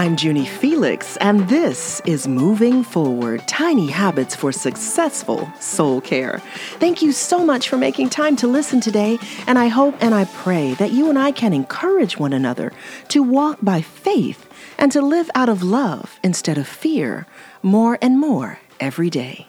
I'm Junie Felix, and this is Moving Forward Tiny Habits for Successful Soul Care. Thank you so much for making time to listen today, and I hope and I pray that you and I can encourage one another to walk by faith and to live out of love instead of fear more and more every day.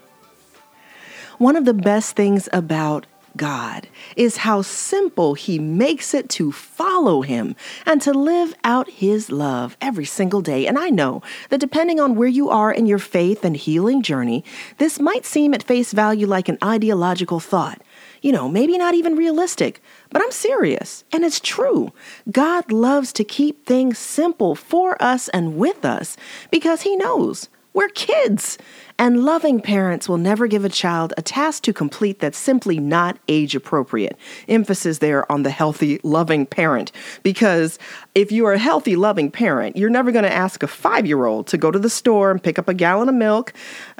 One of the best things about God is how simple He makes it to follow Him and to live out His love every single day. And I know that depending on where you are in your faith and healing journey, this might seem at face value like an ideological thought. You know, maybe not even realistic, but I'm serious, and it's true. God loves to keep things simple for us and with us because He knows we're kids. And loving parents will never give a child a task to complete that's simply not age appropriate. Emphasis there on the healthy, loving parent. Because if you are a healthy, loving parent, you're never going to ask a five year old to go to the store and pick up a gallon of milk.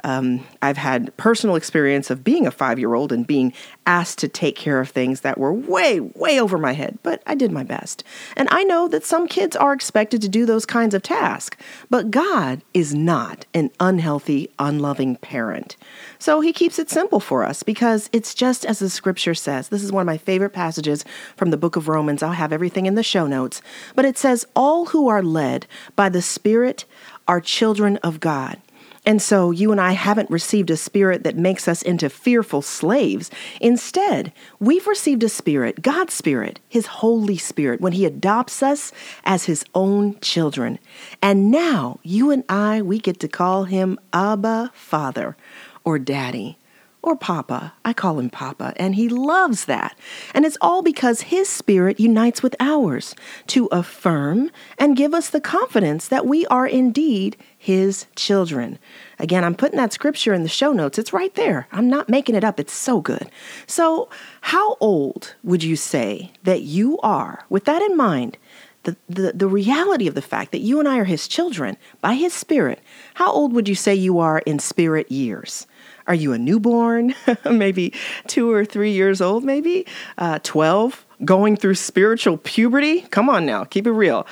Um, I've had personal experience of being a five year old and being asked to take care of things that were way, way over my head, but I did my best. And I know that some kids are expected to do those kinds of tasks, but God is not an unhealthy, unloving parent. So he keeps it simple for us because it's just as the scripture says. This is one of my favorite passages from the book of Romans. I'll have everything in the show notes. But it says, All who are led by the Spirit are children of God. And so you and I haven't received a spirit that makes us into fearful slaves. Instead, we've received a spirit, God's spirit, His Holy Spirit, when He adopts us as His own children. And now you and I, we get to call Him Abba Father or Daddy or Papa. I call him Papa, and he loves that. And it's all because his spirit unites with ours to affirm and give us the confidence that we are indeed his children. Again, I'm putting that scripture in the show notes. It's right there. I'm not making it up. It's so good. So, how old would you say that you are? With that in mind, the, the, the reality of the fact that you and I are his children by his spirit, how old would you say you are in spirit years? Are you a newborn? maybe two or three years old, maybe? Uh, 12? Going through spiritual puberty? Come on now, keep it real.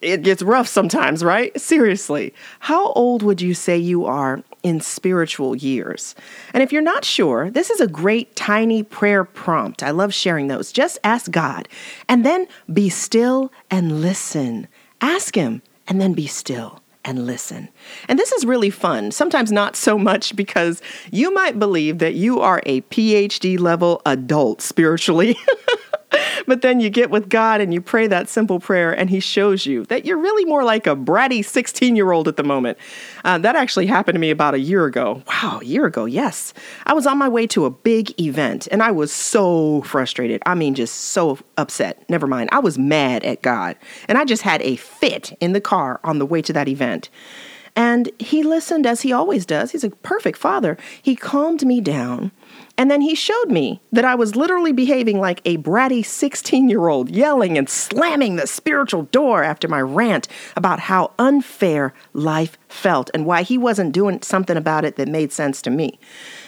It gets rough sometimes, right? Seriously. How old would you say you are in spiritual years? And if you're not sure, this is a great tiny prayer prompt. I love sharing those. Just ask God and then be still and listen. Ask Him and then be still and listen. And this is really fun, sometimes not so much because you might believe that you are a PhD level adult spiritually. but then you get with God and you pray that simple prayer, and He shows you that you're really more like a bratty 16 year old at the moment. Uh, that actually happened to me about a year ago. Wow, a year ago, yes. I was on my way to a big event and I was so frustrated. I mean, just so upset. Never mind. I was mad at God. And I just had a fit in the car on the way to that event. And he listened as he always does. He's a perfect father. He calmed me down and then he showed me that I was literally behaving like a bratty 16 year old, yelling and slamming the spiritual door after my rant about how unfair life felt and why he wasn't doing something about it that made sense to me.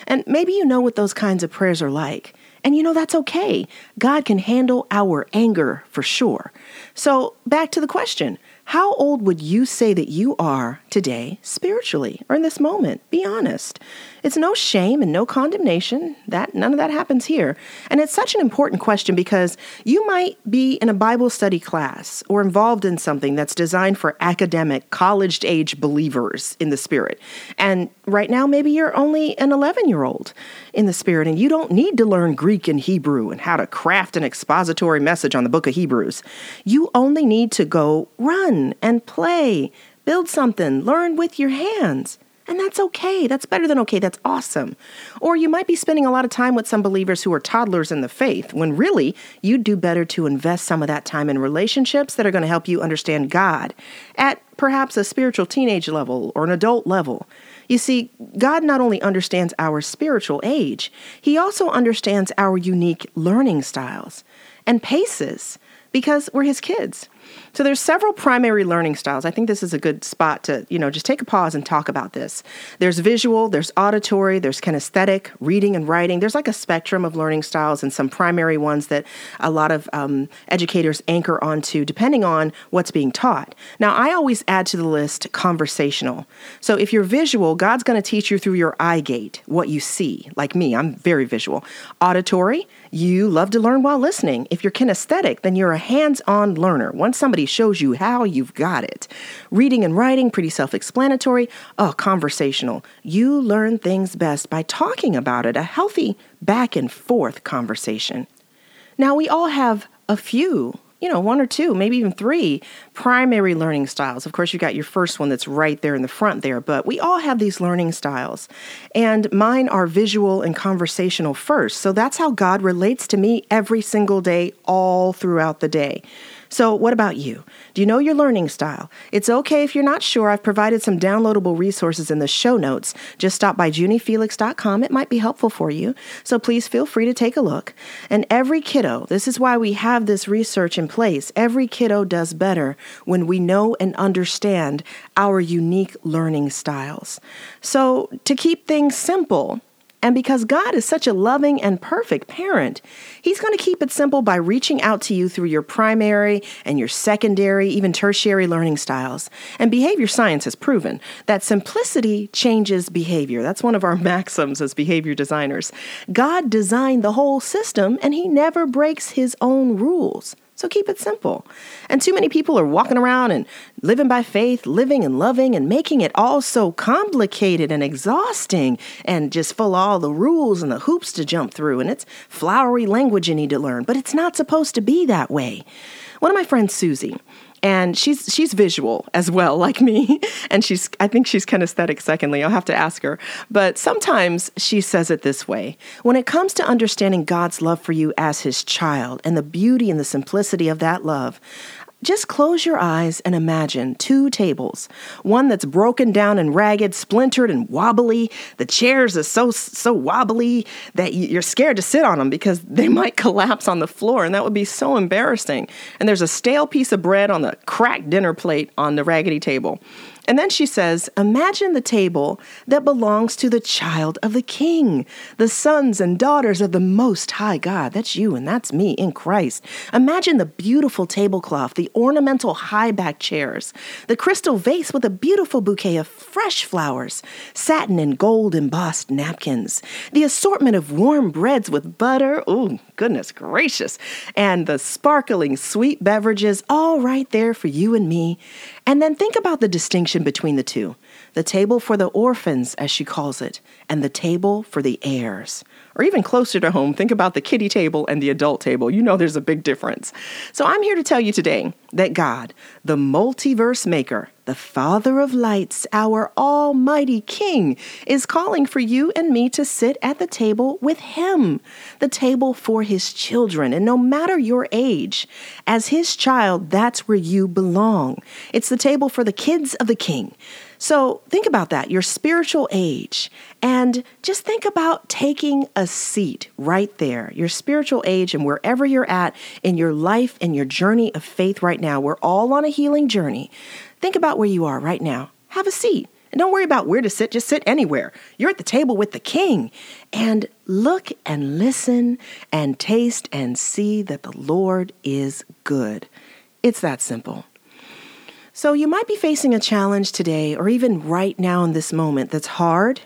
And maybe you know what those kinds of prayers are like. And you know, that's okay. God can handle our anger for sure. So, back to the question how old would you say that you are today spiritually or in this moment? Be honest. It's no shame and no condemnation. That none of that happens here. And it's such an important question because you might be in a Bible study class or involved in something that's designed for academic college age believers in the spirit. And right now maybe you're only an 11-year-old in the spirit and you don't need to learn Greek and Hebrew and how to craft an expository message on the book of Hebrews. You only need to go run and play, build something, learn with your hands. And that's okay. That's better than okay. That's awesome. Or you might be spending a lot of time with some believers who are toddlers in the faith, when really you'd do better to invest some of that time in relationships that are going to help you understand God at perhaps a spiritual teenage level or an adult level. You see, God not only understands our spiritual age, He also understands our unique learning styles and paces because we're His kids. So there's several primary learning styles. I think this is a good spot to, you know, just take a pause and talk about this. There's visual, there's auditory, there's kinesthetic, reading and writing. There's like a spectrum of learning styles and some primary ones that a lot of um, educators anchor onto depending on what's being taught. Now, I always add to the list conversational. So if you're visual, God's going to teach you through your eye gate, what you see. Like me, I'm very visual. Auditory, you love to learn while listening. If you're kinesthetic, then you're a hands on learner. Once somebody shows you how, you've got it. Reading and writing, pretty self explanatory. Oh, conversational. You learn things best by talking about it, a healthy back and forth conversation. Now, we all have a few you know, one or two, maybe even three primary learning styles. Of course, you got your first one that's right there in the front there, but we all have these learning styles. And mine are visual and conversational first. So that's how God relates to me every single day, all throughout the day. So, what about you? Do you know your learning style? It's okay if you're not sure. I've provided some downloadable resources in the show notes. Just stop by juniefelix.com. It might be helpful for you. So, please feel free to take a look. And every kiddo, this is why we have this research in place, every kiddo does better when we know and understand our unique learning styles. So, to keep things simple, and because God is such a loving and perfect parent, He's going to keep it simple by reaching out to you through your primary and your secondary, even tertiary learning styles. And behavior science has proven that simplicity changes behavior. That's one of our maxims as behavior designers. God designed the whole system, and He never breaks His own rules. So keep it simple. And too many people are walking around and living by faith, living and loving, and making it all so complicated and exhausting and just full of all the rules and the hoops to jump through. And it's flowery language you need to learn, but it's not supposed to be that way. One of my friends, Susie, and she's she's visual as well like me. And she's i think she's kinesthetic secondly. I'll have to ask her. But sometimes she says it this way. When it comes to understanding god's love for you as his child and the beauty and the simplicity of that love just close your eyes and imagine two tables. One that's broken down and ragged, splintered and wobbly. The chairs are so so wobbly that you're scared to sit on them because they might collapse on the floor and that would be so embarrassing. And there's a stale piece of bread on the cracked dinner plate on the raggedy table. And then she says, Imagine the table that belongs to the child of the king, the sons and daughters of the Most High God. That's you and that's me in Christ. Imagine the beautiful tablecloth, the ornamental high back chairs, the crystal vase with a beautiful bouquet of fresh flowers, satin and gold embossed napkins, the assortment of warm breads with butter. Oh, goodness gracious. And the sparkling sweet beverages all right there for you and me. And then think about the distinction between the two the table for the orphans, as she calls it, and the table for the heirs. Or even closer to home, think about the kiddie table and the adult table. You know there's a big difference. So I'm here to tell you today that God, the multiverse maker, the Father of lights, our Almighty King, is calling for you and me to sit at the table with Him, the table for His children. And no matter your age, as His child, that's where you belong. It's the table for the kids of the King. So think about that, your spiritual age, and just think about taking a seat right there, your spiritual age, and wherever you're at in your life and your journey of faith right now. We're all on a healing journey. Think about where you are right now. Have a seat. And don't worry about where to sit, just sit anywhere. You're at the table with the king. And look and listen and taste and see that the Lord is good. It's that simple. So you might be facing a challenge today or even right now in this moment that's hard,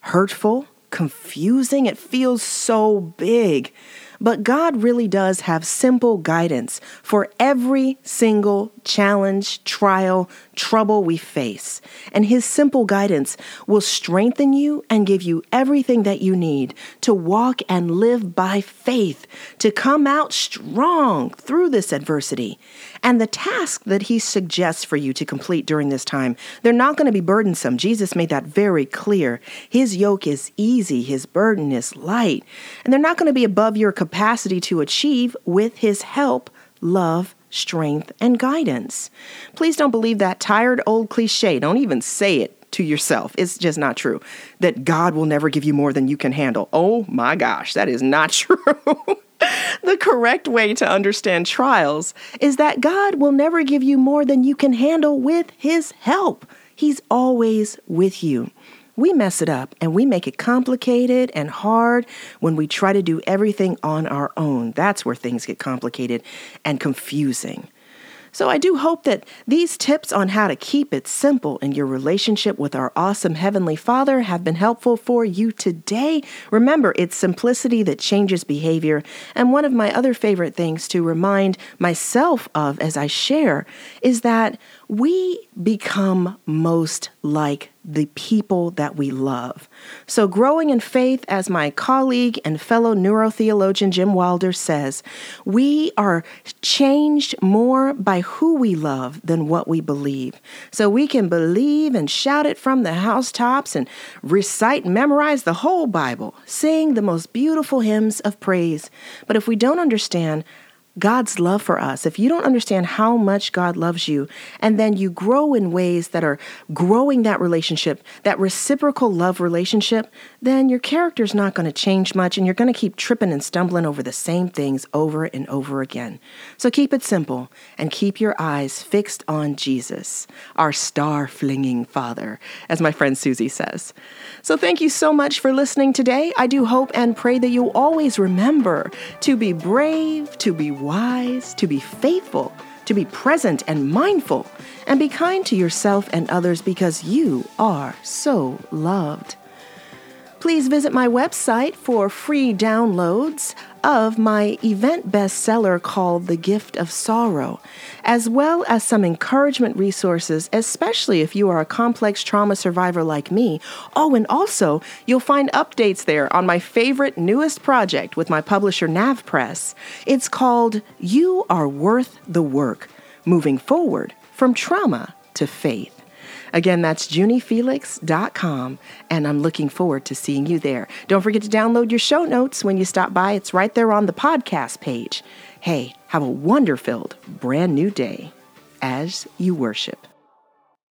hurtful, confusing. It feels so big. But God really does have simple guidance for every single challenge, trial, trouble we face. And His simple guidance will strengthen you and give you everything that you need to walk and live by faith, to come out strong through this adversity. And the task that He suggests for you to complete during this time, they're not going to be burdensome. Jesus made that very clear. His yoke is easy, His burden is light. And they're not going to be above your capacity to achieve with His help, love, strength, and guidance. Please don't believe that tired old cliche. Don't even say it to yourself. It's just not true. That God will never give you more than you can handle. Oh my gosh, that is not true. the correct way to understand trials is that God will never give you more than you can handle with His help. He's always with you. We mess it up and we make it complicated and hard when we try to do everything on our own. That's where things get complicated and confusing. So I do hope that these tips on how to keep it simple in your relationship with our awesome Heavenly Father have been helpful for you today. Remember, it's simplicity that changes behavior. And one of my other favorite things to remind myself of as I share is that we become most like the people that we love. So, growing in faith, as my colleague and fellow neurotheologian Jim Wilder says, we are changed more by who we love than what we believe. So, we can believe and shout it from the housetops and recite and memorize the whole Bible, sing the most beautiful hymns of praise. But if we don't understand God's love for us, if you don't understand how much God loves you, and then you grow in ways that are growing that relationship, that reciprocal love relationship, then your character's not going to change much and you're going to keep tripping and stumbling over the same things over and over again. So keep it simple and keep your eyes fixed on Jesus, our star flinging Father, as my friend Susie says. So thank you so much for listening today. I do hope and pray that you always remember to be brave, to be wise, to be faithful, to be present and mindful, and be kind to yourself and others because you are so loved. Please visit my website for free downloads of my event bestseller called The Gift of Sorrow, as well as some encouragement resources, especially if you are a complex trauma survivor like me. Oh, and also, you'll find updates there on my favorite newest project with my publisher NavPress. It's called You Are Worth the Work Moving Forward from Trauma to Faith. Again, that's juniefelix.com, and I'm looking forward to seeing you there. Don't forget to download your show notes when you stop by. It's right there on the podcast page. Hey, have a wonder filled brand new day as you worship.